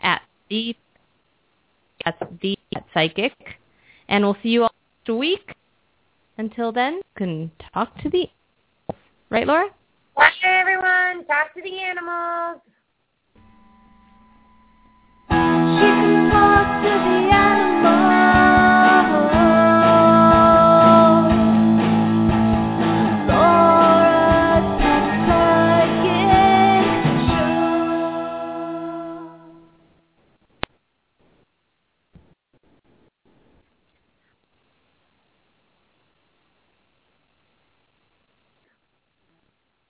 at the that's the Pet psychic. And we'll see you all next week. Until then, you can talk to the right, Laura? Bye, everyone. Talk to the animals.